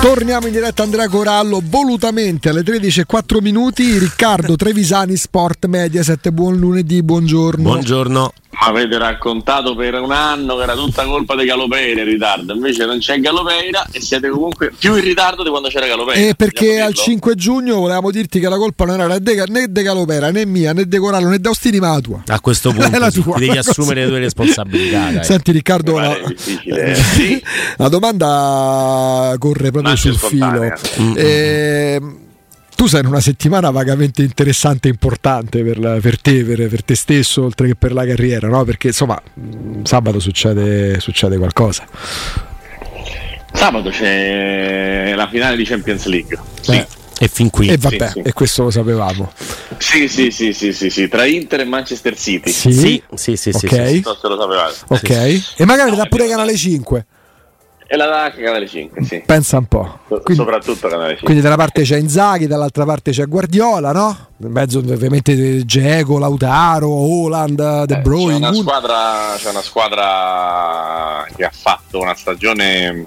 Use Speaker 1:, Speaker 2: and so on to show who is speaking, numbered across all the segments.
Speaker 1: Torniamo in diretta Andrea Corallo, volutamente alle 13 e 4 minuti. Riccardo Trevisani, Sport Media 7. Buon lunedì, buongiorno.
Speaker 2: Buongiorno.
Speaker 3: Avete raccontato per un anno che era tutta colpa di Galopeira in ritardo, invece non c'è Galopeira e siete comunque più in ritardo di quando c'era Galopeira.
Speaker 1: E perché al 5 giugno volevamo dirti che la colpa non era né De Galopera né mia né De Corallo né D'Austini ma la tua.
Speaker 2: A questo punto la tua, devi assumere le tue responsabilità. Dai.
Speaker 1: Senti Riccardo, la...
Speaker 3: Eh, sì.
Speaker 1: la domanda corre proprio sul filo. Mm-hmm. Eh, tu sei in una settimana vagamente interessante e importante per, la, per te, per, per, te stesso, oltre che per la carriera, no? Perché insomma, sabato succede, succede qualcosa.
Speaker 3: Sabato c'è la finale di Champions League. Sì. Eh.
Speaker 2: E fin qui.
Speaker 1: E vabbè, sì, sì. e questo lo sapevamo.
Speaker 3: Sì, sì, sì, sì, sì, sì, tra Inter e Manchester City.
Speaker 2: Sì, sì, sì, sì,
Speaker 1: Ok.
Speaker 3: Sì, lo sapevate.
Speaker 1: Ok. E magari no, da pure Canale 5.
Speaker 3: E la dà anche Canale 5, sì.
Speaker 1: Pensa un po'.
Speaker 3: Quindi, Soprattutto Canale 5.
Speaker 1: Quindi da una parte c'è Inzaghi, dall'altra parte c'è Guardiola, no? In mezzo ovviamente Geco, Lautaro, Holland, De Bruyne.
Speaker 3: Eh, c'è, una squadra, c'è una squadra che ha fatto una stagione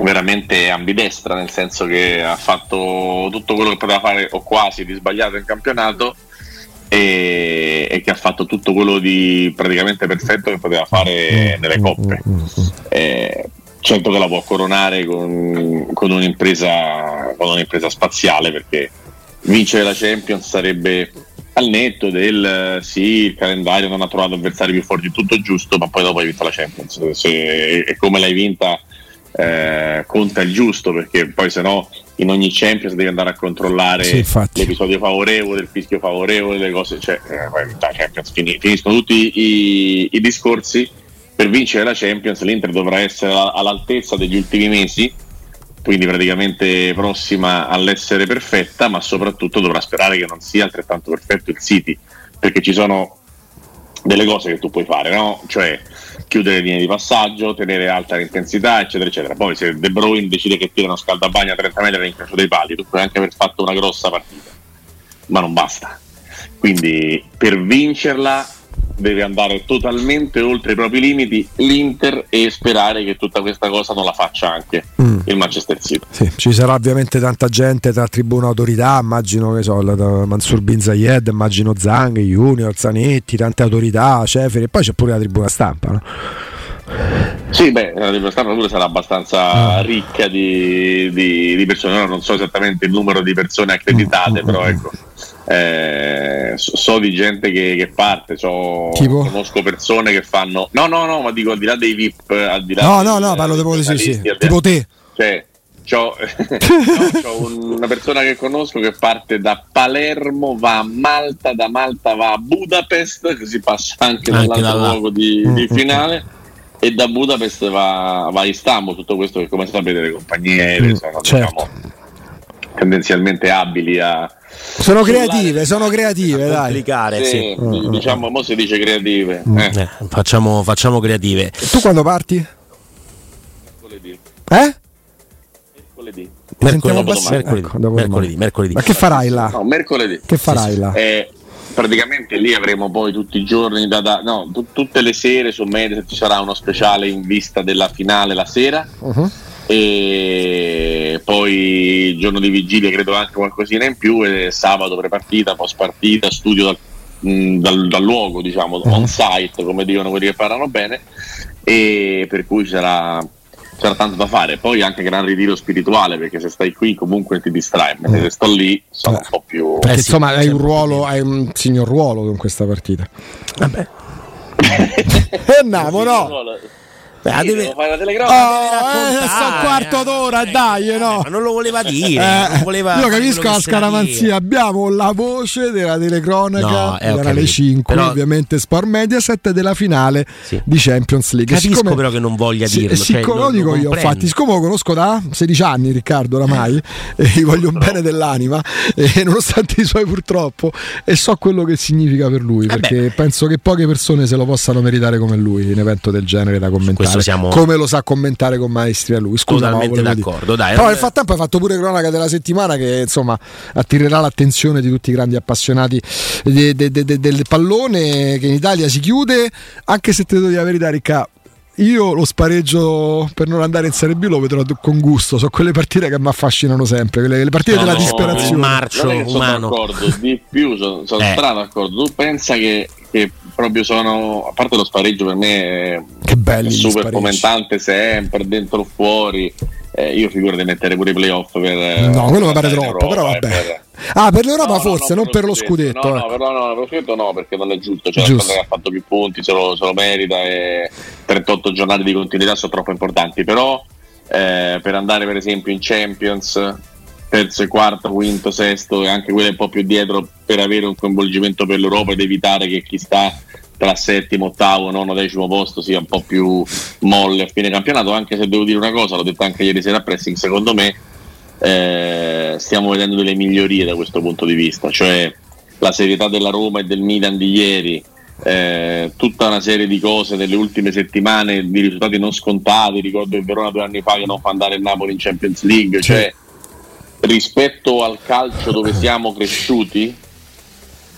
Speaker 3: veramente ambidestra, nel senso che ha fatto tutto quello che poteva fare o quasi di sbagliato in campionato e, e che ha fatto tutto quello di praticamente perfetto che poteva fare nelle coppe. Eh, certo che la può coronare con, con, un'impresa, con un'impresa spaziale perché vincere la Champions sarebbe al netto del sì, il calendario non ha trovato avversari più forti, tutto giusto, ma poi dopo hai vinto la Champions. Se, e come l'hai vinta eh, conta il giusto, perché poi se no in ogni Champions devi andare a controllare sì, l'episodio favorevole, il fischio favorevole, le cose, cioè eh, Champions finiscono tutti i, i discorsi per vincere la Champions l'Inter dovrà essere all'altezza degli ultimi mesi, quindi praticamente prossima all'essere perfetta, ma soprattutto dovrà sperare che non sia altrettanto perfetto il City, perché ci sono delle cose che tu puoi fare, no? Cioè chiudere linee di passaggio, tenere alta l'intensità, eccetera, eccetera. Poi se De Bruyne decide che tira uno scaldabagno a 30 metri all'incrocio dei pali, tu puoi anche aver fatto una grossa partita, ma non basta. Quindi per vincerla deve andare totalmente oltre i propri limiti l'Inter e sperare che tutta questa cosa non la faccia anche mm. il Manchester City.
Speaker 1: Sì, ci sarà ovviamente tanta gente tra tribuna autorità, immagino che so, Mansur Bin Zayed, immagino Zang, Junior, Zanetti, tante autorità, Ceferi e poi c'è pure la tribuna stampa. No?
Speaker 3: Sì, beh, la tribuna stampa pure sarà abbastanza ah. ricca di, di, di persone, non so esattamente il numero di persone accreditate, mm. però mm. ecco eh, so, di gente che, che parte, so, conosco persone che fanno. No, no, no, ma dico al di là dei VIP, al di là
Speaker 1: No, no, no, parlo di sì, sì. tipo te.
Speaker 3: Cioè, c'ho, no, c'ho una persona che conosco che parte da Palermo, va a Malta, da Malta va a Budapest, così passa anche, anche nell'altro luogo di, di mm-hmm. finale e da Budapest va, va, a Istanbul, tutto questo che come sapete le compagnie aeree mm, sono certo. diciamo, tendenzialmente abili a,
Speaker 1: sono creative, sono creative, dai.
Speaker 2: Complicare, sì,
Speaker 3: sì. Diciamo, mo si dice creative. Mm.
Speaker 2: Eh. Eh, facciamo, facciamo, creative.
Speaker 1: Tu quando parti?
Speaker 3: Mercoledì.
Speaker 1: Eh?
Speaker 3: Mercoledì.
Speaker 2: Mercoledì, mercoledì, ecco, mercoledì, mercoledì,
Speaker 1: Ma che farai là?
Speaker 3: No, mercoledì.
Speaker 1: Che farai sì, là?
Speaker 3: Eh, praticamente lì avremo poi tutti i giorni, da, da, no, t- tutte le sere su Mediaset ci sarà uno speciale in vista della finale la sera. Uh-huh e poi il giorno di vigilia credo anche qualcosina in più e sabato prepartita, post partita, studio dal, mh, dal, dal luogo, diciamo, uh-huh. on site, come dicono quelli che parlano bene, e per cui sarà, c'era tanto da fare. Poi anche gran ritiro spirituale, perché se stai qui comunque ti distrai, mentre se sto lì sono eh. un po' più.
Speaker 1: Perché insomma hai un ruolo, hai un signor ruolo in questa partita.
Speaker 2: Vabbè.
Speaker 1: e andiamo, no?
Speaker 3: Beh, sì, deve... fare la telecronaca.
Speaker 1: Oh, eh, un quarto d'ora, eh, dai, eh, no.
Speaker 2: Ma non lo voleva dire. Eh, voleva
Speaker 1: io capisco la scaramanzia. Abbiamo la voce della telecronaca no, eh, canale 5, però... ovviamente Sport Mediaset della finale sì. di Champions League.
Speaker 2: Capisco siccome... però che non voglia dirlo. Sì,
Speaker 1: cioè, siccome
Speaker 2: lo
Speaker 1: dico io, infatti, siccome lo conosco da 16 anni, Riccardo, oramai, e gli voglio un bene dell'anima, e nonostante i suoi purtroppo, e so quello che significa per lui, perché beh. penso che poche persone se lo possano meritare come lui in un evento del genere da commentare
Speaker 2: siamo
Speaker 1: come lo sa commentare con maestria lui. Scusa,
Speaker 2: totalmente d'accordo. Dai,
Speaker 1: Però nel frattempo hai fatto pure cronaca della settimana che insomma attirerà l'attenzione di tutti i grandi appassionati de, de, de, del pallone che in Italia si chiude, anche se te devo dire la verità, Ricca io lo spareggio per non andare in Serie B lo vedrò con gusto. Sono quelle partite che mi affascinano sempre, quelle, le partite no, della no, disperazione. Il
Speaker 2: marcio umano.
Speaker 3: Sono d'accordo, di più, sono, sono eh. strano d'accordo. Tu pensa che, che, proprio sono, a parte lo spareggio per me è,
Speaker 1: che belli
Speaker 3: è super fomentante sempre, dentro o fuori. Eh, io figuro di mettere pure i playoff per...
Speaker 1: No, quello mi pare troppo, Europa, però vabbè. Per, Ah, per l'Europa no, forse, no, non per lo scudetto. scudetto
Speaker 3: no,
Speaker 1: ecco.
Speaker 3: no, no, per lo scudetto no, perché non è giusto. Cioè, giusto. la che ha fatto più punti, se lo, se lo, merita e 38 giornate di continuità sono troppo importanti. Però eh, per andare per esempio in Champions, terzo quarto, quinto, sesto e anche quelli un po' più dietro per avere un coinvolgimento per l'Europa ed evitare che chi sta tra settimo, ottavo, nono, decimo posto sia un po' più molle a fine campionato, anche se devo dire una cosa, l'ho detto anche ieri sera a Pressing, secondo me eh, stiamo vedendo delle migliorie da questo punto di vista, cioè la serietà della Roma e del Milan di ieri, eh, tutta una serie di cose nelle ultime settimane di risultati non scontati, ricordo il Verona due anni fa che non fa andare il Napoli in Champions League, cioè rispetto al calcio dove siamo cresciuti,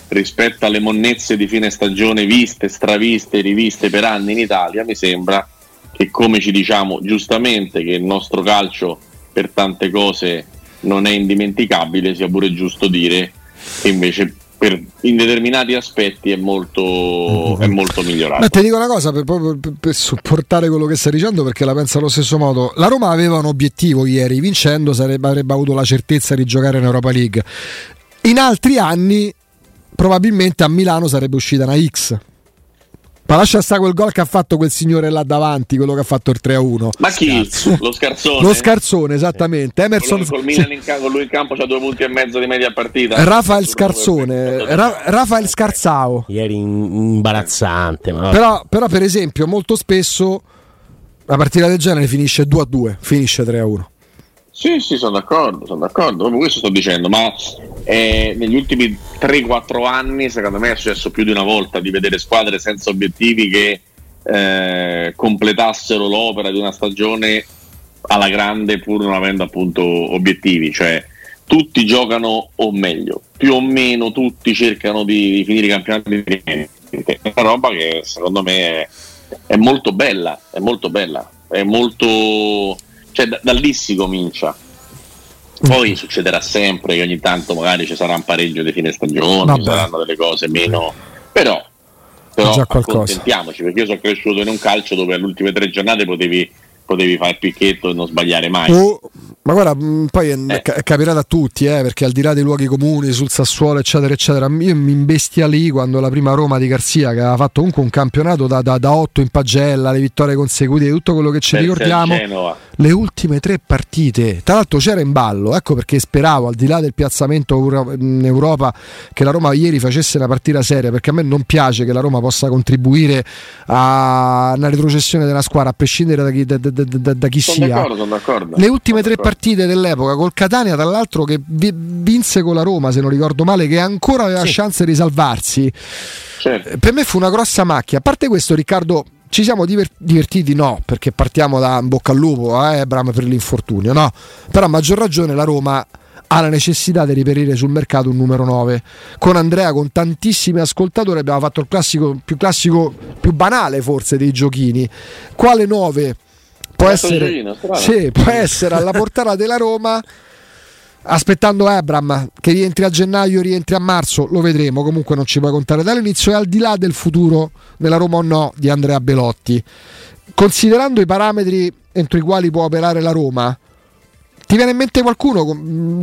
Speaker 3: rispetto alle monnezze di fine stagione viste, straviste, riviste per anni in Italia, mi sembra che come ci diciamo giustamente che il nostro calcio per tante cose non è indimenticabile, sia pure giusto dire che invece per, in determinati aspetti è molto, mm-hmm. è molto migliorato.
Speaker 1: Ma ti dico una cosa per, per, per, supportare quello che stai dicendo, perché la penso allo stesso modo. La Roma aveva un obiettivo ieri, vincendo sarebbe, avrebbe avuto la certezza di giocare in Europa League. In altri anni, probabilmente a Milano sarebbe uscita una X ma lascia stare quel gol che ha fatto quel signore là davanti, quello che ha fatto il 3-1.
Speaker 3: Ma chi? Lo scarzone?
Speaker 1: Lo scarzone, esattamente. Emerson...
Speaker 3: Con, Milan in campo, con lui in campo c'ha due punti e mezzo di media partita.
Speaker 1: Rafael Scarzone, Ra- Rafael Scarzao.
Speaker 2: Ieri imbarazzante. Ma...
Speaker 1: Però, però, per esempio, molto spesso la partita del genere finisce 2-2, finisce 3-1.
Speaker 3: Sì, sì, sono d'accordo, sono d'accordo, proprio questo sto dicendo, ma eh, negli ultimi 3-4 anni secondo me è successo più di una volta di vedere squadre senza obiettivi che eh, completassero l'opera di una stagione alla grande pur non avendo appunto obiettivi, cioè tutti giocano o meglio, più o meno tutti cercano di, di finire i campionati è una roba che secondo me è, è molto bella, è molto bella, è molto cioè da, da lì si comincia. Poi succederà sempre che ogni tanto magari ci sarà un pareggio di fine stagione, ci saranno delle cose meno. Però, però accontentiamoci perché io sono cresciuto in un calcio dove alle ultime tre giornate potevi potevi fare il picchetto e non sbagliare mai.
Speaker 1: Oh, ma guarda, mm, poi è, eh. capitato a tutti, eh, perché al di là dei luoghi comuni, sul Sassuolo, eccetera, eccetera, io mi imbestialì quando la prima Roma di Garzia, che aveva fatto comunque un campionato da, da, da 8 in pagella, le vittorie consecutive, tutto quello che ci ricordiamo, le ultime tre partite, tra l'altro c'era in ballo, ecco perché speravo, al di là del piazzamento in Europa, che la Roma ieri facesse una partita seria, perché a me non piace che la Roma possa contribuire a una retrocessione della squadra, a prescindere da chi, da, da, da, da chi
Speaker 3: sono
Speaker 1: sia.
Speaker 3: D'accordo, sono d'accordo.
Speaker 1: Le ultime tre partite dell'epoca col Catania, tra l'altro, che vinse con la Roma, se non ricordo male, che ancora aveva sì. chance di salvarsi. Certo. Per me fu una grossa macchia. A parte questo, Riccardo, ci siamo divertiti? No, perché partiamo da bocca al lupo, eh, Bram per l'infortunio, no. Però a maggior ragione la Roma ha la necessità di riperire sul mercato un numero 9. Con Andrea, con tantissimi ascoltatori, abbiamo fatto il classico più classico, più banale forse dei giochini. Quale 9 può essere, sì, può essere alla portata della Roma? Aspettando Abram che rientri a gennaio, rientri a marzo, lo vedremo. Comunque non ci puoi contare dall'inizio. E al di là del futuro della Roma o no di Andrea Belotti, considerando i parametri entro i quali può operare la Roma, ti viene in mente qualcuno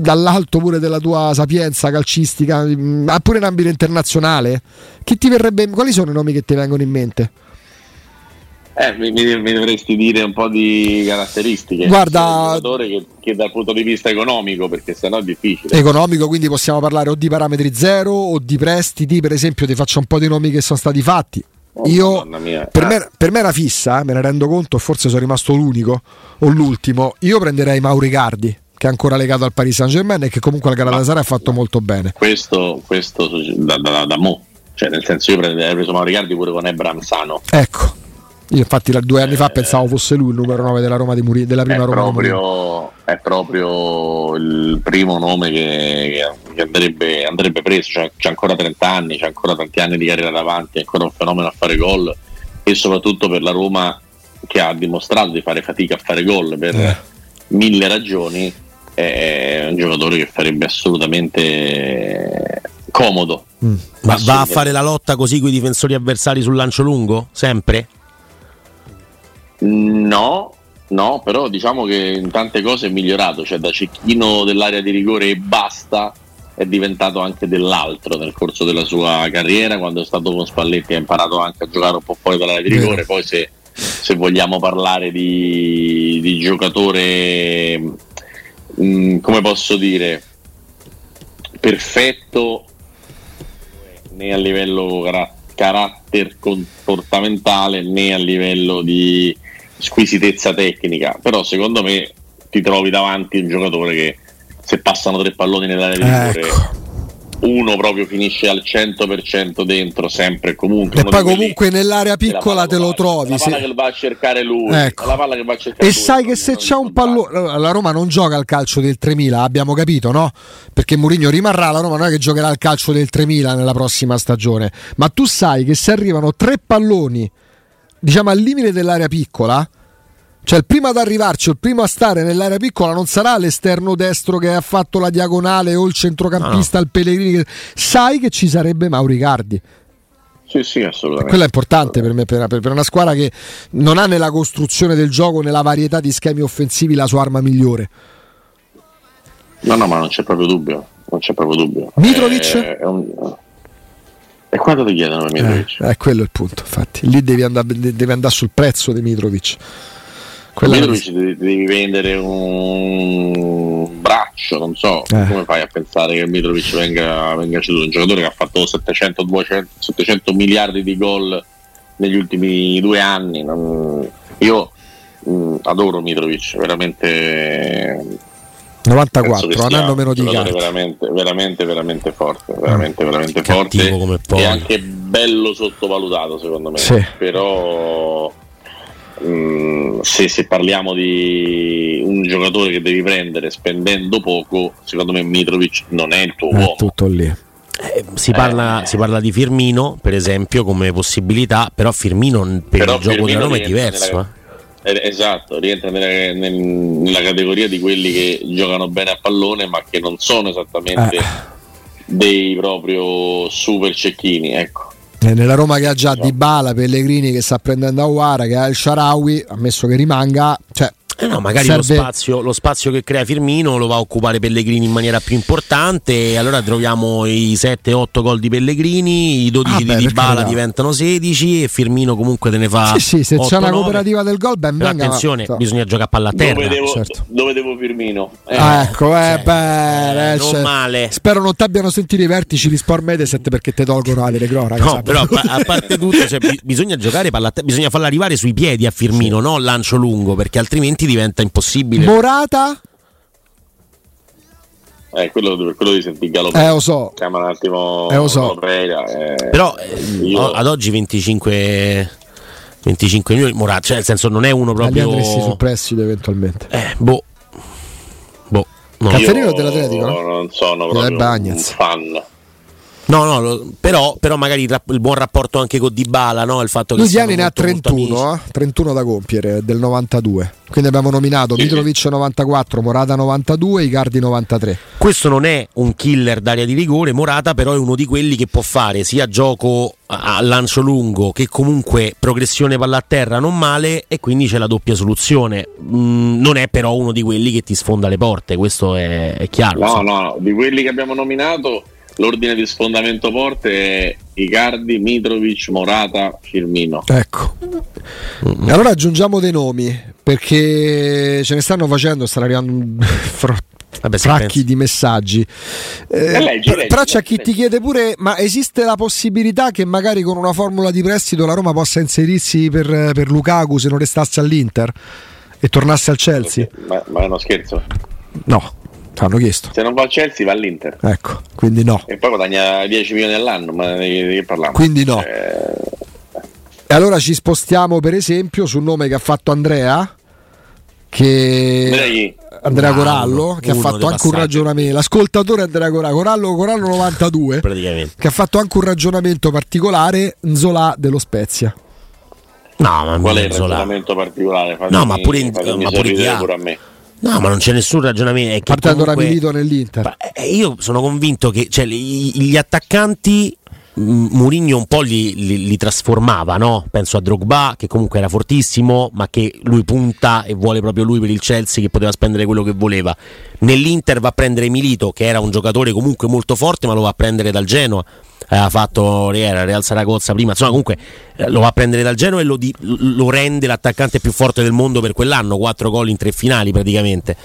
Speaker 1: dall'alto pure della tua sapienza calcistica, pure in ambito internazionale? Verrebbe, quali sono i nomi che ti vengono in mente?
Speaker 3: Eh, mi, mi, dovresti dire un po' di caratteristiche.
Speaker 1: Guarda,
Speaker 3: che, che, dal punto di vista economico, perché sennò è difficile.
Speaker 1: Economico, quindi possiamo parlare o di parametri zero o di prestiti. Per esempio, ti faccio un po' di nomi che sono stati fatti. Oh, io, per, me, per, me, era fissa, eh, me ne rendo conto, forse sono rimasto l'unico o l'ultimo. Io prenderei Mauricardi, che è ancora legato al Paris Saint Germain e che comunque al Galatasaray ha fatto molto bene.
Speaker 3: Questo, questo da, da, da, mo. Cioè, nel senso, io prenderei preso Mauricardi pure con Ebram Sano.
Speaker 1: Ecco. Io infatti due anni fa pensavo fosse lui il numero 9 della, Roma di Muri, della prima
Speaker 3: è
Speaker 1: Roma
Speaker 3: proprio, È proprio il primo nome che, che andrebbe, andrebbe, preso, cioè, c'è ancora 30 anni, c'è ancora tanti anni di carriera davanti, è ancora un fenomeno a fare gol e soprattutto per la Roma che ha dimostrato di fare fatica a fare gol per eh. mille ragioni, è un giocatore che farebbe assolutamente comodo.
Speaker 2: Mm. Ma va a fare la lotta così con i difensori avversari sul lancio lungo? Sempre?
Speaker 3: No, no, però diciamo che in tante cose è migliorato, cioè da cecchino dell'area di rigore e basta è diventato anche dell'altro nel corso della sua carriera, quando è stato con Spalletti ha imparato anche a giocare un po' fuori dall'area di rigore, poi se, se vogliamo parlare di, di giocatore, mh, mm, come posso dire, perfetto né a livello car- carattere comportamentale né a livello di squisitezza tecnica, però secondo me ti trovi davanti un giocatore che se passano tre palloni nell'area di rigore ecco. uno proprio finisce al 100% dentro sempre e comunque
Speaker 1: e poi comunque nell'area piccola te lo trovi la
Speaker 3: palla sì. che va a cercare lui ecco. la palla che va a cercare
Speaker 1: e lui, sai che se c'è un pallone la Roma non gioca al calcio del 3000 abbiamo capito no? perché Mourinho rimarrà la Roma non è che giocherà al calcio del 3000 nella prossima stagione ma tu sai che se arrivano tre palloni diciamo al limite dell'area piccola cioè il primo ad arrivarci, il primo a stare nell'area piccola non sarà l'esterno destro che ha fatto la diagonale o il centrocampista, no. il Pellegrini. Sai che ci sarebbe Mauri Cardi.
Speaker 3: Sì, sì, assolutamente.
Speaker 1: Quello è importante per me, per, per, una squadra che non ha nella costruzione del gioco, nella varietà di schemi offensivi, la sua arma migliore.
Speaker 3: No, no, ma non c'è proprio dubbio. Non c'è proprio dubbio.
Speaker 1: Mitrovic? È, è un...
Speaker 3: E quando ti chiedono Mitrovic?
Speaker 1: Eh, è quello il punto, infatti. Lì devi andare, devi andare sul prezzo di Mitrovic.
Speaker 3: Quella Mitrovic devi, devi vendere un braccio, non so eh. come fai a pensare che Mitrovic venga, venga ceduto, un giocatore che ha fatto 700, 200, 700 miliardi di gol negli ultimi due anni. Non, io mh, mm, adoro Mitrovic, veramente
Speaker 1: 94, un anno meno di
Speaker 3: carta. Veramente, veramente, veramente forte, veramente, veramente forte e anche bello sottovalutato secondo me. Sì. Però Mm, se, se, parliamo di un giocatore che devi prendere spendendo poco, secondo me Mitrovic non è il tuo è uomo.
Speaker 1: Tutto lì.
Speaker 2: Eh, si, parla, eh. si, parla, di Firmino, per esempio, come possibilità, però Firmino per però il gioco Firmino della Roma è diverso. Nella,
Speaker 3: eh. Eh. Esatto, rientra nella, nella, categoria di quelli che giocano bene a pallone, ma che non sono esattamente eh. dei proprio super cecchini. Ecco.
Speaker 1: Eh, nella Roma che ha già Di Bala, Pellegrini che sta prendendo Aguara, che ha il Sharawi, ammesso che rimanga, cioè
Speaker 2: eh no, magari serve... lo, spazio, lo, spazio, che crea Firmino lo va a occupare Pellegrini in maniera più importante e allora troviamo i 7-8 gol di Pellegrini, i 12 ah, di Dybala diventano 16 e Firmino comunque te ne fa
Speaker 1: Sì, sì, se 8, c'è una cooperativa del gol ben
Speaker 2: Però venga. attenzione, ma... bisogna giocare a palla a terra.
Speaker 3: Dove devo, certo. dove devo Firmino?
Speaker 1: Eh, ah, ecco, eh, cioè, beh,
Speaker 2: eh, non cioè, male.
Speaker 1: Spero non ti abbiano sentito i vertici di Sport Mediaset perché ti tolgono Ale Legro,
Speaker 2: No, però a parte tutto, cioè, bisogna giocare palla a terra, bisogna farla arrivare sui piedi a Firmino, sì. no lancio lungo, perché altrimenti diventa impossibile possibile.
Speaker 1: Morata?
Speaker 3: Eh, quello, quello di sentire Gallo
Speaker 1: eh, lo so.
Speaker 3: chiama un attimo
Speaker 1: eh, lo so.
Speaker 3: Eh,
Speaker 2: però eh, io... ad oggi 25 25 milioni Morata cioè nel senso non è uno proprio
Speaker 1: andresti sul prestito eventualmente
Speaker 2: eh boh boh
Speaker 1: no. Cazzarino dell'Atletico no?
Speaker 3: non sono proprio un fan
Speaker 2: No, no, lo, però, però, magari il, il, buon rapporto anche con Dybala, no? il fatto che
Speaker 1: Lusiani ne ha 31, eh? 31 da compiere del 92. Quindi abbiamo nominato Mitrovic 94, Morata 92, Icardi 93.
Speaker 2: Questo non è un killer d'aria di rigore, Morata però è uno di quelli che può fare sia gioco a lancio lungo che comunque progressione palla a terra non male e quindi c'è la doppia soluzione. Mm, non è però uno di quelli che ti sfonda le porte, questo è, è chiaro.
Speaker 3: No, no, no, di quelli che abbiamo nominato l'ordine di sfondamento forte è Icardi, Mitrovic, Morata, Firmino.
Speaker 1: Ecco. Mm-hmm. Allora aggiungiamo dei nomi perché ce ne stanno facendo, stanno arrivando Vabbè, fracchi di messaggi. Eh, leggi, leggi, però c'è chi ti chiede pure: ma esiste la possibilità che magari con una formula di prestito la Roma possa inserirsi per, per Lukaku se non restasse all'Inter e tornasse al Chelsea?
Speaker 3: Ma, ma è uno scherzo?
Speaker 1: No. Ti hanno chiesto.
Speaker 3: Se non va al Chelsea va all'Inter.
Speaker 1: Ecco, quindi no.
Speaker 3: E poi guadagna 10 milioni all'anno, ma di che parliamo?
Speaker 1: Quindi no. Eh... E allora ci spostiamo per esempio sul nome che ha fatto Andrea, che... Andrea wow, Corallo, che ha fatto anche un ragionamento, l'ascoltatore Andrea Corallo, Corallo, Corallo 92, che ha fatto anche un ragionamento particolare, Nzola dello Spezia.
Speaker 2: No, ma
Speaker 3: Qual è il ragionamento particolare?
Speaker 2: Fatemi, no, ma pure, in, ma pure, pure a me. No, ma non c'è nessun ragionamento.
Speaker 1: Partendo comunque, da Milito nell'Inter.
Speaker 2: Eh, io sono convinto che cioè, gli attaccanti Mourinho un po' li, li, li trasformava, no? penso a Drogba che comunque era fortissimo ma che lui punta e vuole proprio lui per il Chelsea che poteva spendere quello che voleva. Nell'Inter va a prendere Milito che era un giocatore comunque molto forte ma lo va a prendere dal Genoa aveva fatto era Real Saragozza prima, insomma comunque eh, lo va a prendere dal Genoa e lo, di, lo, rende l'attaccante più forte del mondo per quell'anno, 4 gol in tre finali praticamente.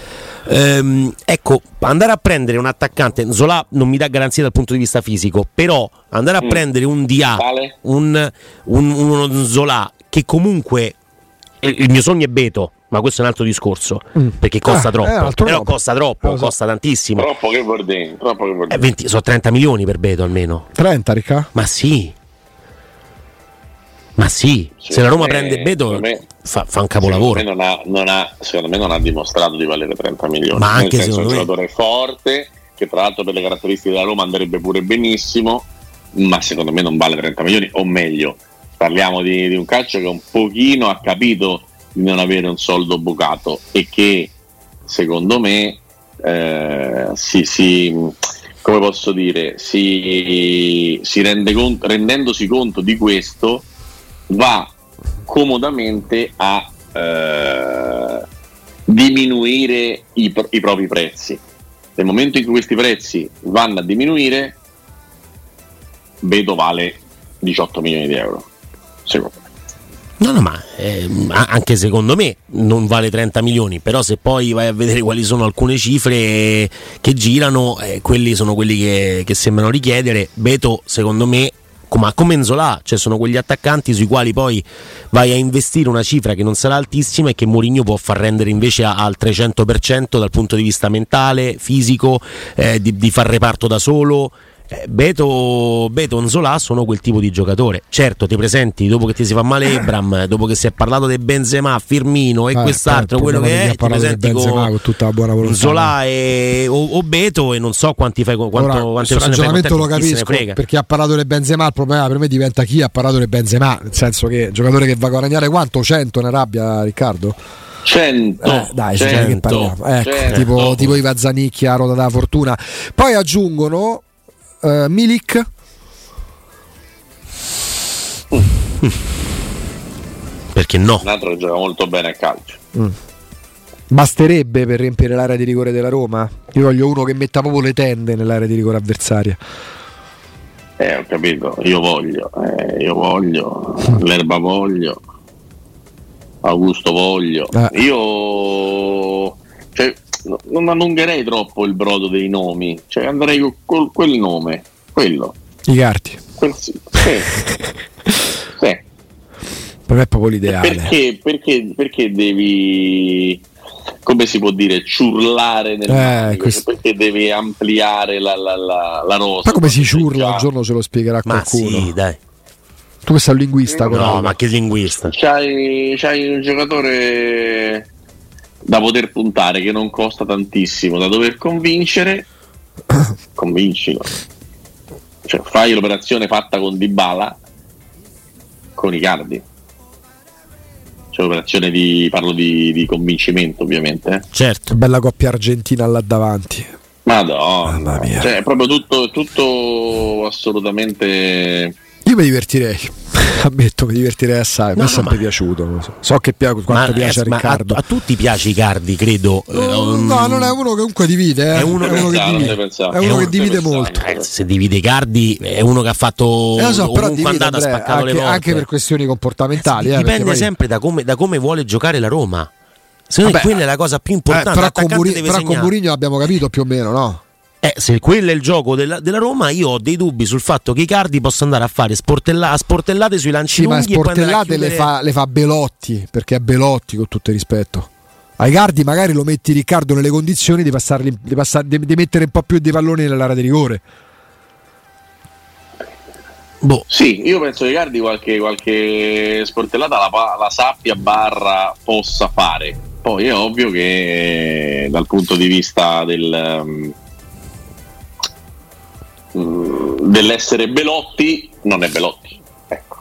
Speaker 2: Ehm, ecco, andare a prendere un attaccante, Zola non mi dà garanzia dal punto di vista fisico, però andare a mm. prendere un DA, un, un, uno Zola che comunque il mio sogno è Beto, ma questo è un altro discorso mm. perché costa ah, troppo. Però costa troppo, so. costa tantissimo.
Speaker 3: Troppo che dire? Troppo che. Eh, 20,
Speaker 2: sono 30 milioni per Beto almeno.
Speaker 1: 30, Ricca?
Speaker 2: Ma sì. Ma sì, secondo se la Roma me, prende Beto me, fa, fa, un capolavoro.
Speaker 3: Secondo me, ha, non ha, secondo me, non ha, dimostrato di valere 30 milioni.
Speaker 2: Ma anche Nel senso,
Speaker 3: è un giocatore forte, che tra l'altro per le caratteristiche della Roma andrebbe pure benissimo, ma secondo me non vale 30 milioni, o meglio, parliamo di, di un calcio che un pochino ha capito di non avere un soldo bucato e che secondo me eh, si, si, come posso dire, si, si rende conto, rendendosi conto di questo va comodamente a eh, diminuire i, i propri prezzi. Nel momento in cui questi prezzi vanno a diminuire, vedo vale 18 milioni di euro, secondo me.
Speaker 2: No, no, ma eh, anche secondo me non vale 30 milioni, però se poi vai a vedere quali sono alcune cifre che girano, eh, quelli sono quelli che, che, sembrano richiedere. Beto, secondo me, come, come Enzola, cioè sono quegli attaccanti sui quali poi vai a investire una cifra che non sarà altissima e che Mourinho può far rendere invece al 300% dal punto di vista mentale, fisico, eh, di, di far reparto da solo Beto, Beto Nzola sono quel tipo di giocatore. Certo, ti presenti dopo che ti si fa male Ebram, dopo che si è parlato di Benzema, Firmino e ah, quest'altro, quello che è, ti presenti con,
Speaker 1: con, tutta la buona volontà.
Speaker 2: Nzola e, o, o, Beto e non so quanti fai quanto, Ora,
Speaker 1: quante persone ragionamento lo capisco perché ha parlato di Benzema, il problema per me diventa chi ha parlato di Benzema, nel senso che giocatore che va a guadagnare quanto? 100 ne rabbia Riccardo?
Speaker 3: 100
Speaker 1: eh, dai 100, che parliamo ecco, 100. Tipo, tipo i Vazzanicchi a Roda della Fortuna poi aggiungono uh, Milik.
Speaker 2: Perché no?
Speaker 3: Un altro gioca molto bene a calcio. Mm.
Speaker 1: Basterebbe per riempire l'area di rigore della Roma? Io voglio uno che metta proprio le tende nell'area di rigore avversaria.
Speaker 3: Eh, ho capito, io voglio, eh, io voglio, l'erba voglio, Augusto voglio. Eh. Io cioè, non allungherei troppo il brodo dei nomi, cioè andrei con col, quel nome, quello.
Speaker 1: I carti.
Speaker 3: Quel, sì. sì.
Speaker 1: Per me è proprio l'ideale.
Speaker 3: Perché, perché, perché devi come si può dire, ciurlare nel eh, questo... perché devi ampliare la, la, la, la rosa.
Speaker 1: Ma come si ciurla? Un giorno ce lo spiegherà ma qualcuno.
Speaker 2: Sì, dai.
Speaker 1: Tu che sei un linguista,
Speaker 2: No, no ma che linguista?
Speaker 3: C'hai, c'hai un giocatore da poter puntare che non costa tantissimo, da dover convincere, convincilo. Cioè, fai l'operazione fatta con Dybala con i cardi. Cioè l'operazione di parlo di, di convincimento, ovviamente. Eh.
Speaker 1: Certo, bella coppia argentina là davanti.
Speaker 3: Madonna, cioè, è proprio tutto, tutto assolutamente
Speaker 1: io mi divertirei, ammetto, mi divertirei assai. No, mi è sempre ma... piaciuto. So che pia- quanto ma, piace a Riccardo.
Speaker 2: A, a, tutti piace Icardi, credo.
Speaker 1: No, um, no, non è uno che comunque divide. Eh. È uno, è uno che divide, è uno che divide molto.
Speaker 2: Eh, se divide Icardi, è uno che ha fatto.
Speaker 1: Eh, so, però divide, Andrea, anche, anche, per questioni comportamentali.
Speaker 2: Eh, dipende poi... sempre da come, da come vuole giocare la Roma. Secondo me quella è la cosa più importante.
Speaker 1: Eh, però, con, Muri- però con Murigno abbiamo capito più o meno, no?
Speaker 2: Eh, se quello è il gioco della, della, Roma, io ho dei dubbi sul fatto che i Cardi possano andare a fare sportella, sportellate sui lanci sì, lunghi.
Speaker 1: Ma sportellate le fa, le fa Belotti, perché è Belotti con tutto il rispetto. Ai Cardi magari lo metti Riccardo nelle condizioni di, passarli, di, passar, di, di mettere un po' più di palloni nell'area di rigore.
Speaker 3: Boh. Sì, io penso che Cardi qualche, qualche sportellata la, la sappia barra possa fare. Poi è ovvio che dal punto di vista del... dell'essere Belotti non è Belotti. Ecco.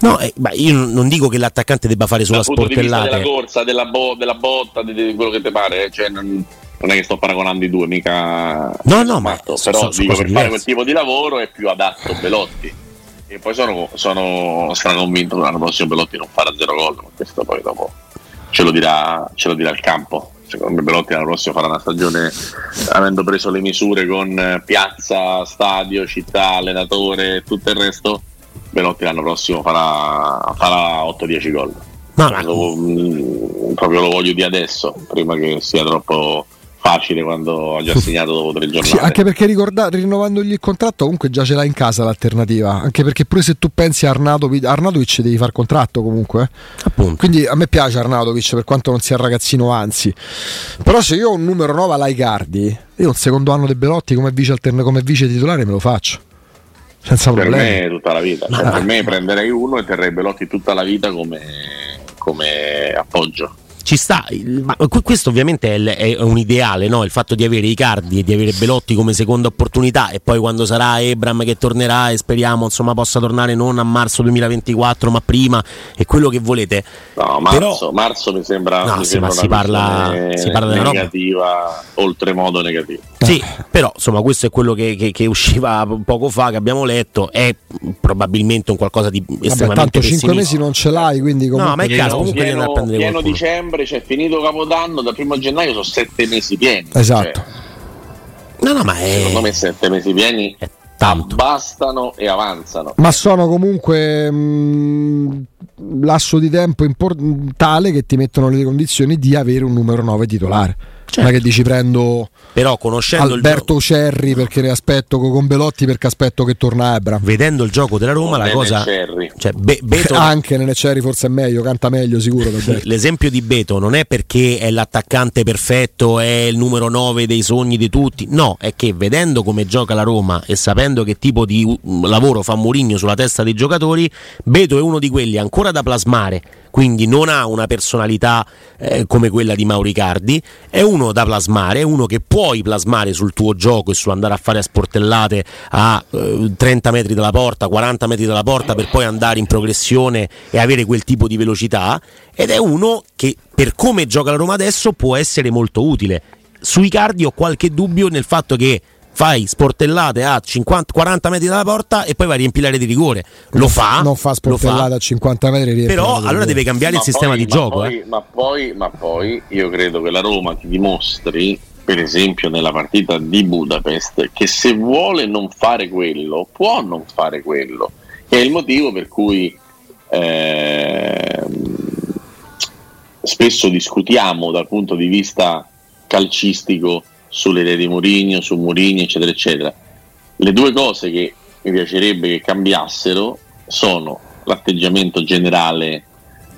Speaker 2: No, eh, io non dico che l'attaccante debba fare solo sportellate.
Speaker 3: della corsa, della, bo- della botta, di, di, quello che ti pare, cioè, non, non, è che sto paragonando i due, mica.
Speaker 2: No, no, ma
Speaker 3: però so, dico per diverse. fare quel tipo di lavoro è più adatto Belotti. E poi sono, sono straconvinto che l'anno prossimo Belotti non farà zero gol, ma questo poi dopo ce lo dirà, ce lo dirà il campo. Secondo me Belotti l'anno prossimo farà una stagione avendo preso le misure con piazza, stadio, città, allenatore e tutto il resto Belotti l'anno prossimo farà, farà 8-10 gol. No, lo, mh, proprio lo voglio di adesso prima che sia troppo facile quando ha già segnato dopo tre giornate.
Speaker 1: Sì, anche perché ricorda, rinnovandogli il contratto comunque già ce l'ha in casa l'alternativa, anche perché pure se tu pensi a Arnautovic, Arnautovic devi fare contratto comunque. Eh. Quindi a me piace Arnautovic per quanto non sia ragazzino anzi. Però se io ho un numero 9 alla Icardi, io un secondo anno di Belotti come vice, altern- come vice titolare me lo faccio. Senza
Speaker 3: per
Speaker 1: problemi.
Speaker 3: me tutta la vita. Cioè, per me prenderei uno e terrei Belotti tutta la vita come, come appoggio
Speaker 2: ci sta, ma questo ovviamente è, un ideale, no? il fatto di avere Icardi e di avere Belotti come seconda opportunità e poi quando sarà Ebram che tornerà e speriamo insomma, possa tornare non a marzo 2024 ma prima è quello che volete.
Speaker 3: No, marzo, Però, marzo mi sembra, no, mi sì, sembra
Speaker 2: si, parla, si parla
Speaker 3: negativa, oltremodo negativa.
Speaker 2: Sì, però insomma questo è quello che, che, che, usciva poco fa, che abbiamo letto, è probabilmente un qualcosa di estremamente Vabbè, tanto 5
Speaker 1: mesi non ce l'hai, quindi
Speaker 2: comunque... No, ma è caso, comunque
Speaker 3: pieno, pieno dicembre dicembre, cioè finito Capodanno, dal primo gennaio sono sette mesi pieni.
Speaker 1: Esatto.
Speaker 2: Cioè, no, no, ma è...
Speaker 3: Secondo me sette mesi pieni è tanto. bastano e avanzano.
Speaker 1: Ma sono comunque mh, lasso di tempo import- tale che ti mettono nelle condizioni di avere un numero 9 titolare. Certo. Non è che dici prendo
Speaker 2: però conoscendo
Speaker 1: Alberto il Cerri perché ne aspetto con Belotti perché aspetto che torna Ebra.
Speaker 2: Vedendo il gioco della Roma, non la cosa. Cioè, Be- Beto...
Speaker 1: Anche nelle Cerri forse è meglio, canta meglio sicuro.
Speaker 2: L'esempio di Beto non è perché è l'attaccante perfetto, è il numero 9 dei sogni di tutti. No, è che vedendo come gioca la Roma e sapendo che tipo di lavoro fa Mourinho sulla testa dei giocatori, Beto è uno di quelli ancora da plasmare quindi non ha una personalità eh, come quella di Mauricardi, è uno da plasmare, uno che puoi plasmare sul tuo gioco e su andare a fare a sportellate a eh, 30 metri dalla porta, 40 metri dalla porta per poi andare in progressione e avere quel tipo di velocità ed è uno che per come gioca la Roma adesso può essere molto utile. Sui cardi ho qualche dubbio nel fatto che fai sportellate a 50, 40 metri dalla porta e poi vai a riempire di rigore. Lo fa.
Speaker 1: Non fa sportellate a 50 metri.
Speaker 2: Però allora deve cambiare ma il poi, sistema di gioco.
Speaker 3: Poi,
Speaker 2: eh.
Speaker 3: ma, poi, ma poi io credo che la Roma ti dimostri per esempio nella partita di Budapest, che se vuole non fare quello, può non fare quello, che è il motivo per cui eh, spesso discutiamo dal punto di vista calcistico sulle idee di Mourinho, su Mourinho, eccetera, eccetera. Le due cose che mi piacerebbe che cambiassero sono l'atteggiamento generale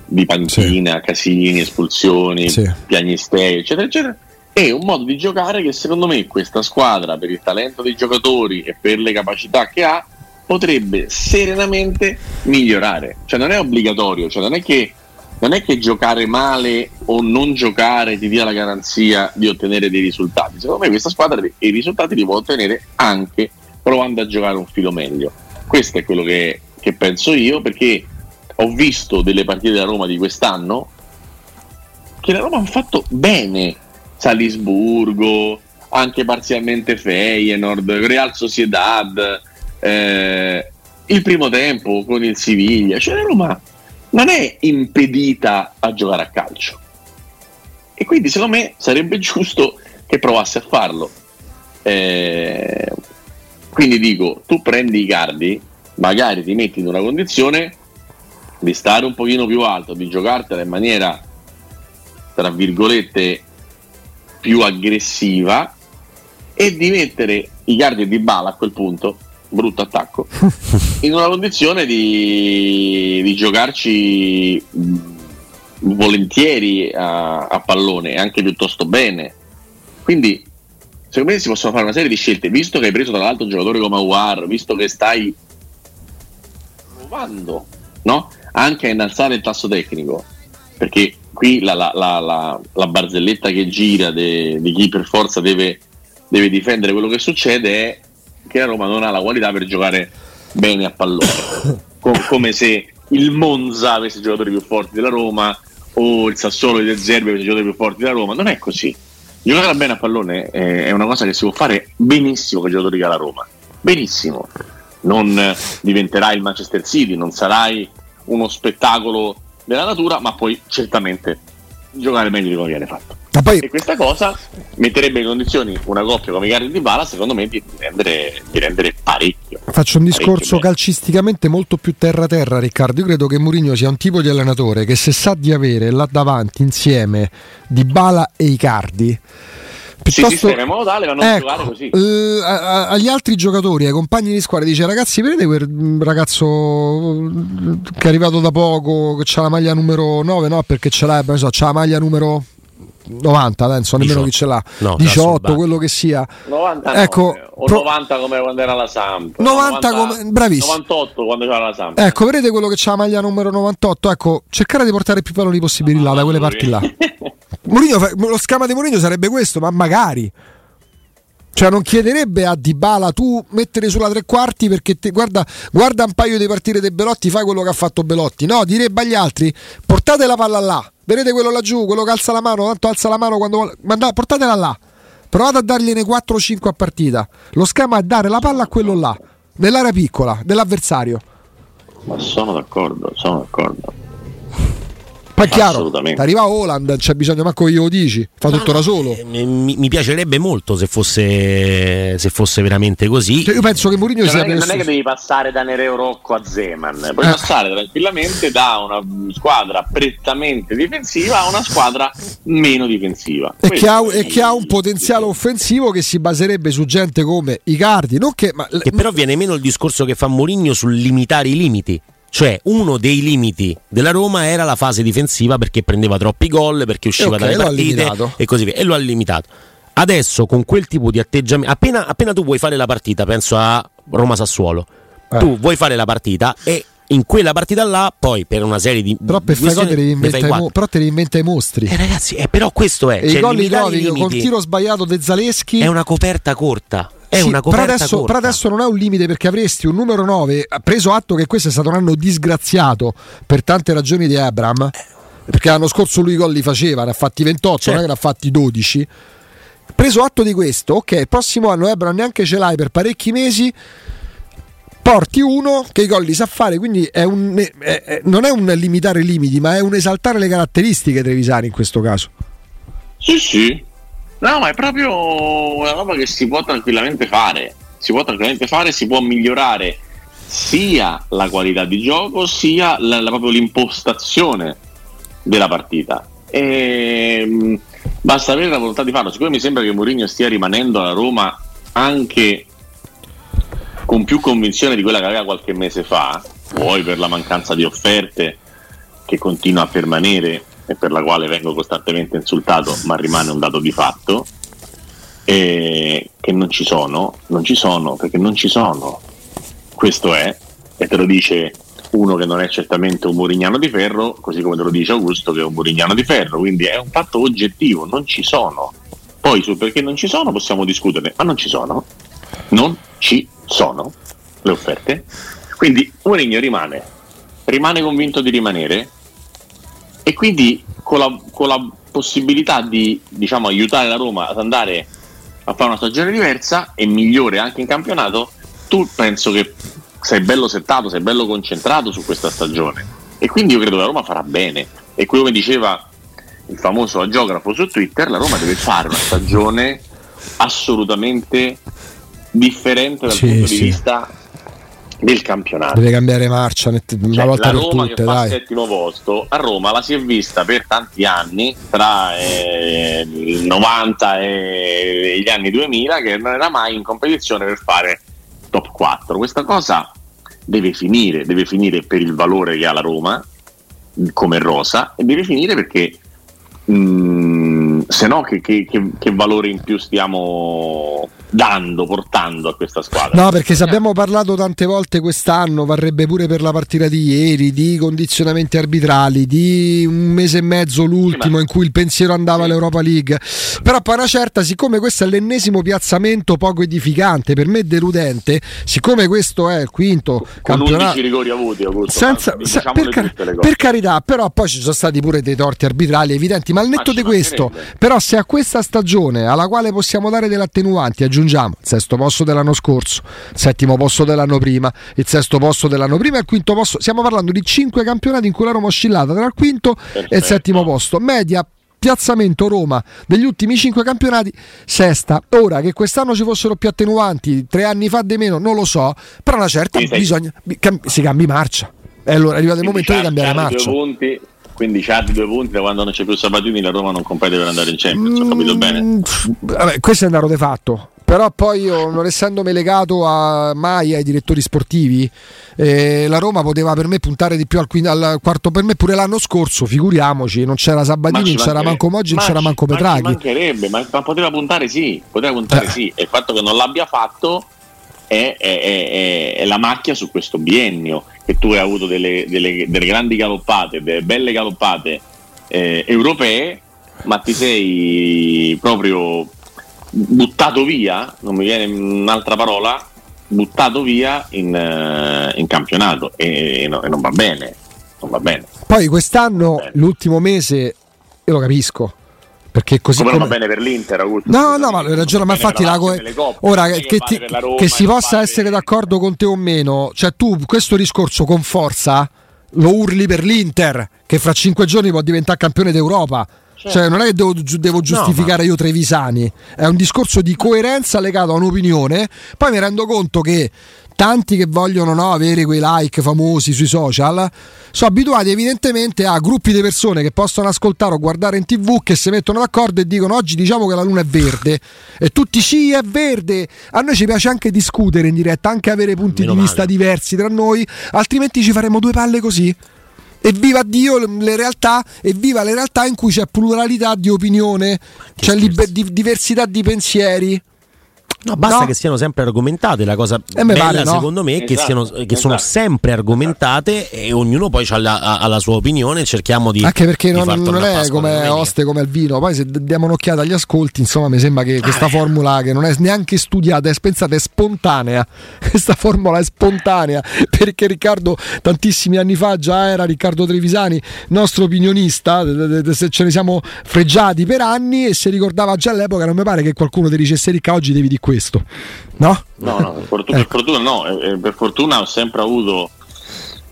Speaker 3: di panchina, sì. casini, espulsioni, sì. piagnistei, eccetera, eccetera, e un modo di giocare che secondo me questa squadra, per il talento dei giocatori e per le capacità che ha, potrebbe serenamente migliorare. Cioè non è obbligatorio, cioè non è che non è che giocare male o non giocare ti dia la garanzia di ottenere dei risultati. Secondo me questa squadra i risultati li può ottenere anche provando a giocare un filo meglio. Questo è quello che, che penso io perché ho visto delle partite della Roma di quest'anno che la Roma ha fatto bene. Salisburgo, anche parzialmente Feyenoord, Real Sociedad, eh, il primo tempo con il Siviglia. Cioè la Roma non è impedita a giocare a calcio. E quindi secondo me sarebbe giusto che provasse a farlo. Eh, quindi dico, tu prendi i cardi, magari ti metti in una condizione di stare un pochino più alto, di giocartela in maniera, tra virgolette, più aggressiva e di mettere i cardi di bala a quel punto brutto attacco, in una condizione di, di giocarci volentieri a, a, pallone e anche piuttosto bene. Quindi, secondo me si possono fare una serie di scelte, visto che hai preso tra l'altro un giocatore come Aguar, visto che stai provando no? anche a innalzare il tasso tecnico, perché qui la, la, la, la barzelletta che gira di chi per forza deve, deve difendere quello che succede è che la Roma non ha la qualità per giocare bene a pallone. Com- come se il Monza avesse giocatori più forti della Roma o il Sassuolo del Zerbi avesse giocatori più forti della Roma. Non è così. Giocare bene a pallone è una cosa che si può fare benissimo con i giocatori della Roma. Benissimo. Non diventerai il Manchester City, non sarai uno spettacolo della natura, ma puoi certamente giocare meglio di come viene fatto. Poi... E questa cosa metterebbe in condizioni una coppia come Icardi di Bala, secondo me, di rendere, di rendere parecchio.
Speaker 1: Faccio un discorso calcisticamente molto più terra-terra, Riccardo. Io credo che Mourinho sia un tipo di allenatore che se sa di avere là davanti insieme di Bala e Icardi
Speaker 3: piuttosto, si sistema in modo tale da non ecco, giocare così.
Speaker 1: Eh, agli altri giocatori, ai compagni di squadra, dice: Ragazzi, vedete quel ragazzo che è arrivato da poco, che ha la maglia numero 9? No, perché ce l'ha, so, c'ha la maglia numero 90, dai, non so nemmeno chi ce l'ha, no, 18, quello che sia.
Speaker 3: 90 ecco, o pro... 90 come quando era la Samp.
Speaker 1: 90, 90 come bravissimo.
Speaker 3: 98 quando c'era la Samp.
Speaker 1: Ecco, vedete quello che c'ha la maglia numero 98, ecco, cercare di portare più palloni possibili no, là da quelle parti là. Mourinho, lo schema di Mourinho sarebbe questo, ma magari cioè non chiederebbe a Dybala tu mettere sulla tre quarti perché te, guarda, guarda un paio di partite dei Belotti, fai quello che ha fatto Belotti. No, direbbe agli altri portate la palla là, vedete quello laggiù, quello che alza la mano, tanto alza la mano quando manda, portatela là. Provate a dargliene 4-5 a partita. Lo schema è dare la palla a quello là, nell'area piccola, dell'avversario.
Speaker 3: Ma sono d'accordo, sono d'accordo.
Speaker 1: Poi è chiaro, arriva Holland, c'è bisogno manco che glielo dici, fa tutto da solo. Eh,
Speaker 2: mi, mi, piacerebbe molto se fosse, se fosse veramente così.
Speaker 1: Cioè io penso che Mourinho
Speaker 3: cioè,
Speaker 1: sia
Speaker 3: non, è, non è che devi passare da Nereo Rocco a Zeman, puoi eh. passare tranquillamente da una squadra prettamente difensiva a una squadra meno difensiva.
Speaker 1: E che, ha, e che ha, un potenziale offensivo che si baserebbe su gente come Icardi, non che, ma...
Speaker 2: che però viene meno il discorso che fa Mourinho sul limitare i limiti. Cioè, uno dei limiti della Roma era la fase difensiva perché prendeva troppi gol, perché usciva okay, dalle partite e così via. E lo ha limitato. Adesso, con quel tipo di atteggiamento, appena, appena tu vuoi fare la partita, penso a Roma-Sassuolo, eh. tu vuoi fare la partita e in quella partita là, poi per una serie di.
Speaker 1: Però per fare te devi inventare i mostri.
Speaker 2: Eh, ragazzi, eh, però questo è.
Speaker 1: E cioè, i gol li trovi col tiro sbagliato De Zaleschi.
Speaker 2: È una coperta corta. È sì, una
Speaker 1: però adesso, però adesso, non è un limite perché avresti un numero 9, preso atto che questo è stato un anno disgraziato per tante ragioni di Abram, perché l'anno scorso lui i gol li faceva, ne ha fatti 28, certo. non è che ne ha fatti 12. Preso atto di questo, ok, il prossimo anno Abram neanche ce l'hai per parecchi mesi, porti uno che i gol li sa fare, quindi è un, è, è, non è un limitare i limiti, ma è un esaltare le caratteristiche Trevisani in questo caso.
Speaker 3: Sì, sì, No, ma è proprio una roba che si può tranquillamente fare. Si può tranquillamente fare, si può migliorare sia la qualità di gioco sia la, la, proprio l'impostazione della partita. E, mh, basta avere la volontà di farlo. Siccome mi sembra che Mourinho stia rimanendo alla Roma anche con più convinzione di quella che aveva qualche mese fa, poi per la mancanza di offerte che continua a permanere e per la quale vengo costantemente insultato, ma rimane un dato di fatto, e che non ci sono, non ci sono perché non ci sono. Questo è, e te lo dice uno che non è certamente un Murignano di ferro, così come te lo dice Augusto che è un Murignano di ferro, quindi è un fatto oggettivo, non ci sono. Poi sul perché non ci sono possiamo discutere, ma non ci sono. Non ci sono le offerte. Quindi Mourinho rimane, rimane convinto di rimanere e quindi con la, con la possibilità di diciamo, aiutare la Roma ad andare a fare una stagione diversa e migliore anche in campionato, tu penso che sei bello settato, sei bello concentrato su questa stagione e quindi io credo che la Roma farà bene e come diceva il famoso geografo su Twitter, la Roma deve fare una stagione assolutamente differente dal sì, punto sì. di vista del campionato.
Speaker 1: Deve cambiare marcia una cioè, volta
Speaker 3: la Roma
Speaker 1: per tutte,
Speaker 3: che
Speaker 1: dai.
Speaker 3: settimo posto, a Roma la si è vista per tanti anni, tra eh, il 90 e gli anni 2000, che non era mai in competizione per fare top 4. Questa cosa deve finire, deve finire per il valore che ha la Roma come rosa e deve finire perché mh, se no che, che, che, che valore in più stiamo dando, portando a questa squadra.
Speaker 1: No, perché se abbiamo parlato tante volte quest'anno, varrebbe pure per la partita di ieri, di condizionamenti arbitrali, di un mese e mezzo l'ultimo in cui il pensiero andava all'Europa League. Però poi una certa, siccome questo è l'ennesimo piazzamento poco edificante, per me deludente, siccome questo è il quinto
Speaker 3: Con
Speaker 1: campionato...
Speaker 3: rigori avuti, Augusto,
Speaker 1: senza, diciamo per, car- per, carità, però poi ci sono stati pure dei torti arbitrali evidenti, ma al netto ma di questo, però se a questa stagione alla quale possiamo dare delle attenuanti aggiungiamo aggiungiamo il sesto posto dell'anno scorso, il settimo posto dell'anno prima, il sesto posto dell'anno prima e il quinto posto. Stiamo parlando di cinque campionati in cui la Roma oscillata tra il quinto Perfetto. e il settimo posto. Media piazzamento Roma degli ultimi cinque campionati, sesta. Ora che quest'anno ci fossero più attenuanti, tre anni fa di meno, non lo so, però una certa bisogna, si cambi marcia. E allora è arrivato il momento di cambiare marcia.
Speaker 3: Punti, quindi c'ha due punti da quando non c'è più Sabatini la Roma non compete per andare in Champions, mm, ho capito bene? Mm,
Speaker 1: vabbè, questo è un dato di fatto però poi io non essendomi legato a, mai ai direttori sportivi eh, la Roma poteva per me puntare di più al, al, quarto per me pure l'anno scorso figuriamoci non c'era Sabatini non c'era manco Moggi non c'era manco Petraghi.
Speaker 3: ma mancherebbe ma, ma, poteva puntare sì poteva puntare eh. sì. E il fatto che non l'abbia fatto è, è, è, è, la macchia su questo biennio che tu hai avuto delle, delle, delle grandi galoppate delle belle galoppate eh, europee ma ti sei proprio buttato via, non mi viene un'altra parola, buttato via in, uh, in campionato e, e, no, e, non va bene. Non va bene.
Speaker 1: Poi quest'anno, l'ultimo mese, io lo capisco. Perché così
Speaker 3: come, come... non va bene per l'Inter, Augusto.
Speaker 1: No, no, ma hai ragione, ma infatti la co... ora che, ti, Roma, che si possa vale... essere d'accordo con te o meno, cioè tu questo discorso con forza lo urli per l'Inter che fra cinque giorni può diventare campione d'Europa Certo. Cioè, non è che devo, devo giustificare no, io Trevisani, è un discorso di coerenza legato a un'opinione. Poi mi rendo conto che tanti che vogliono no, avere quei like famosi sui social sono abituati evidentemente a gruppi di persone che possono ascoltare o guardare in tv che si mettono d'accordo e dicono oggi diciamo che la luna è verde e tutti sì è verde a noi ci piace anche discutere in diretta anche avere punti Meno di vista male. diversi tra noi altrimenti ci faremo due palle così e viva Dio le realtà e viva le realtà in cui c'è pluralità di opinione, c'è liber- di- diversità di pensieri.
Speaker 2: No, basta no? che siano sempre argomentate. La cosa eh, bella, pare, no? secondo me, è che, siano, che esatto. sono sempre argomentate e ognuno poi ha la, ha la sua opinione. Cerchiamo di.
Speaker 1: Anche perché di non, non è come oste come al vino. Poi, se diamo un'occhiata agli ascolti, insomma, mi sembra che questa ah, formula, che non è neanche studiata, è pensata, è spontanea. Questa formula è spontanea perché Riccardo, tantissimi anni fa, già era Riccardo Trevisani, nostro opinionista. Se ce ne siamo fregiati per anni e si ricordava già all'epoca. Non mi pare che qualcuno ti dicesse, Ricca, oggi devi di qua questo, no?
Speaker 3: No, no, per fortuna, ecco. per fortuna no, per fortuna ho sempre avuto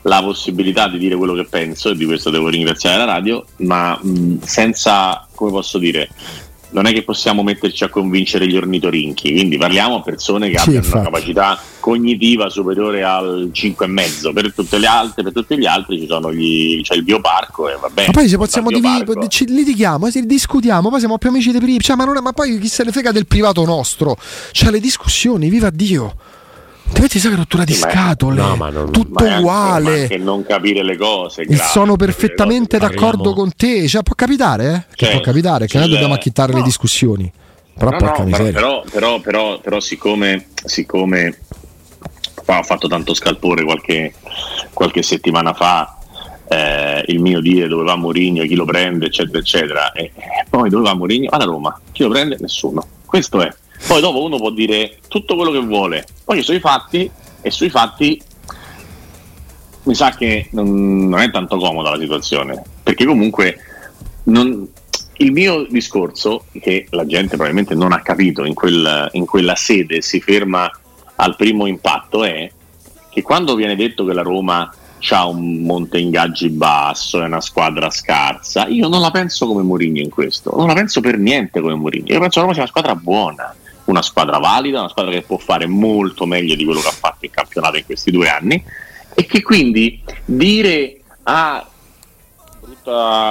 Speaker 3: la possibilità di dire quello che penso e di questo devo ringraziare la radio, ma mh, senza, come posso dire, non è che possiamo metterci a convincere gli ornitorinchi, quindi parliamo a persone che sì, abbiano infatti. una capacità cognitiva superiore al 5,5. Per tutte le altre, per tutti gli altri ci sono gli, c'è il bioparco e va bene.
Speaker 1: Ma poi se possiamo div- ci litighiamo, se discutiamo, poi siamo più amici di prima, cioè, ma, è, ma poi chi se ne frega del privato nostro? Cioè le discussioni, viva Dio! Ti metti sai che rottura di scatole, no, ma non, tutto ma uguale.
Speaker 3: Anche, non capire le cose.
Speaker 1: E sono perfettamente cose. d'accordo con te. Cioè, può capare, eh? Che cioè, può capitare, che noi dobbiamo acchittare no. le discussioni. Però, no,
Speaker 3: no, però, però, però, però, siccome, siccome ho fatto tanto scalpore qualche, qualche settimana fa, eh, il mio dire dove va Mourinho, chi lo prende, eccetera, eccetera, e poi dove va Mourinho? Alla Roma. Chi lo prende? Nessuno. Questo è. Poi dopo uno può dire tutto quello che vuole, poi sui fatti e sui fatti mi sa che non, non è tanto comoda la situazione, perché comunque non, il mio discorso, che la gente probabilmente non ha capito in, quel, in quella sede, si ferma al primo impatto, è che quando viene detto che la Roma ha un monte ingaggi basso, è una squadra scarsa, io non la penso come Mourinho in questo, non la penso per niente come Mourinho, io penso che la Roma sia una squadra buona una squadra valida, una squadra che può fare molto meglio di quello che ha fatto in campionato in questi due anni e che quindi dire ah,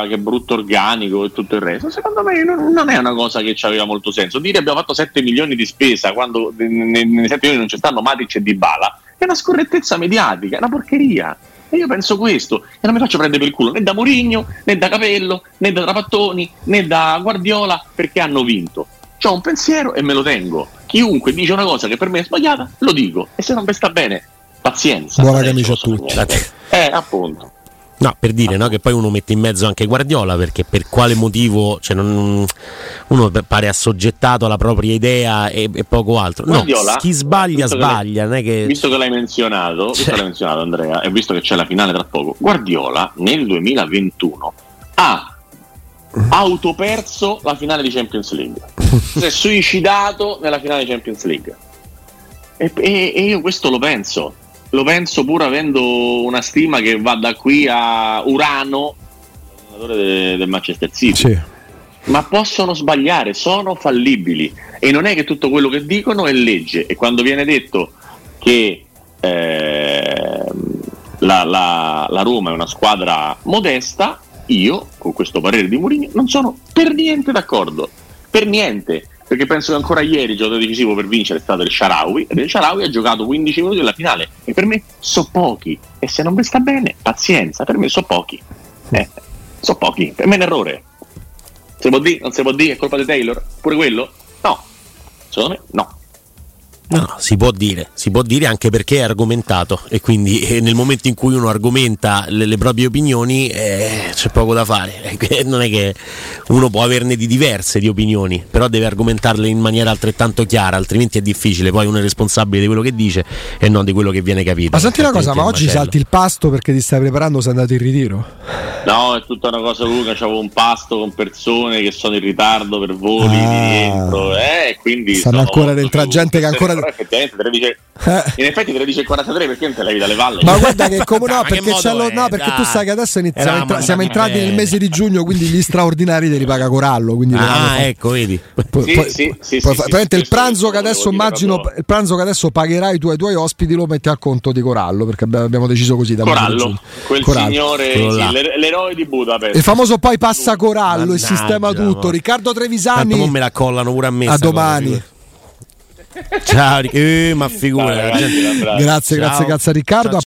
Speaker 3: che brutto organico e tutto il resto, secondo me non, non, è una cosa che ci aveva molto senso. Dire abbiamo fatto 7 milioni di spesa quando nei, nei 7 milioni non c'è stanno Matic e Dybala è una scorrettezza mediatica, è una porcheria. E io penso questo, e non mi faccio prendere per il culo né da Mourinho, né da Capello, né da Trapattoni, né da Guardiola, perché hanno vinto ho un pensiero e me lo tengo. chiunque dice una cosa che per me è sbagliata, lo dico. E se non mi sta bene, pazienza.
Speaker 1: Buona camicia a tutti.
Speaker 3: Eh, appunto.
Speaker 2: No, per dire no, che poi uno mette in mezzo anche Guardiola perché per quale motivo cioè non, uno pare assoggettato alla propria idea e, e poco altro. Guardiola, no, chi sbaglia sbaglia.
Speaker 3: Che,
Speaker 2: che...
Speaker 3: Visto che l'hai menzionato, visto che l'hai menzionato Andrea, e visto che c'è la finale tra poco, Guardiola nel 2021 ha autoperso la finale di Champions League. si è suicidato nella finale di Champions League. E, e, e io questo lo penso lo penso pur avendo una stima che va da qui a Urano, allenatore del Manchester City. Sì. Ma possono sbagliare, sono fallibili e non è che tutto quello che dicono è legge. E quando viene detto che eh, la, la, la Roma è una squadra modesta, io, con questo parere di Mourinho, non sono per niente d'accordo. Per niente. Perché penso che ancora ieri il giocatore decisivo per vincere è stato il Sharawi ed il Sharawi ha giocato 15 minuti nella finale. E per me so pochi. E se non mi sta bene pazienza. Per me so pochi. Eh, so pochi. Per me è un errore. Si può dire non si può dire è colpa di Taylor? Pure quello? No. Secondo me no
Speaker 2: No, si può dire, si può dire anche perché è argomentato e quindi eh, nel momento in cui uno argomenta le, le proprie opinioni eh, c'è poco da fare. Non è che uno può averne di diverse di opinioni, però deve argomentarle in maniera altrettanto chiara, altrimenti è difficile. Poi uno è responsabile di quello che dice e non di quello che viene capito.
Speaker 1: Ma senti una cosa, ma oggi macello. salti il pasto perché ti stai preparando, sei andato in ritiro?
Speaker 3: No, è tutta una cosa lunga, c'avevo un pasto con persone che sono in ritardo per voli ah, di rientro, eh, quindi...
Speaker 1: Stanno ancora dentro gente che ancora
Speaker 3: però effettivamente 13, eh. in effetti 13 e 43 perché non te levi dalle valle?
Speaker 1: Ma guarda che come no, perché, lo, no, perché tu sai che adesso iniziamo entra- siamo entrati nel mese di giugno, quindi gli straordinari te li paga Corallo.
Speaker 2: ah, ecco, vedi.
Speaker 3: Sì, sì, sì,
Speaker 1: sì, il pranzo che adesso immagino, il pranzo che adesso pagherai i tuoi, tuoi ospiti lo metti a conto di Corallo, perché abbiamo deciso così. Da
Speaker 3: Corallo, quel Corallo. signore, l'eroe di Budapest.
Speaker 1: Il famoso poi passa Corallo e sistema tutto. Riccardo Trevisani.
Speaker 2: Tanto me la collano pure a me.
Speaker 1: A domani.
Speaker 2: Ciao, eh, ma figura.
Speaker 1: Grazie, grazie, grazie Riccardo.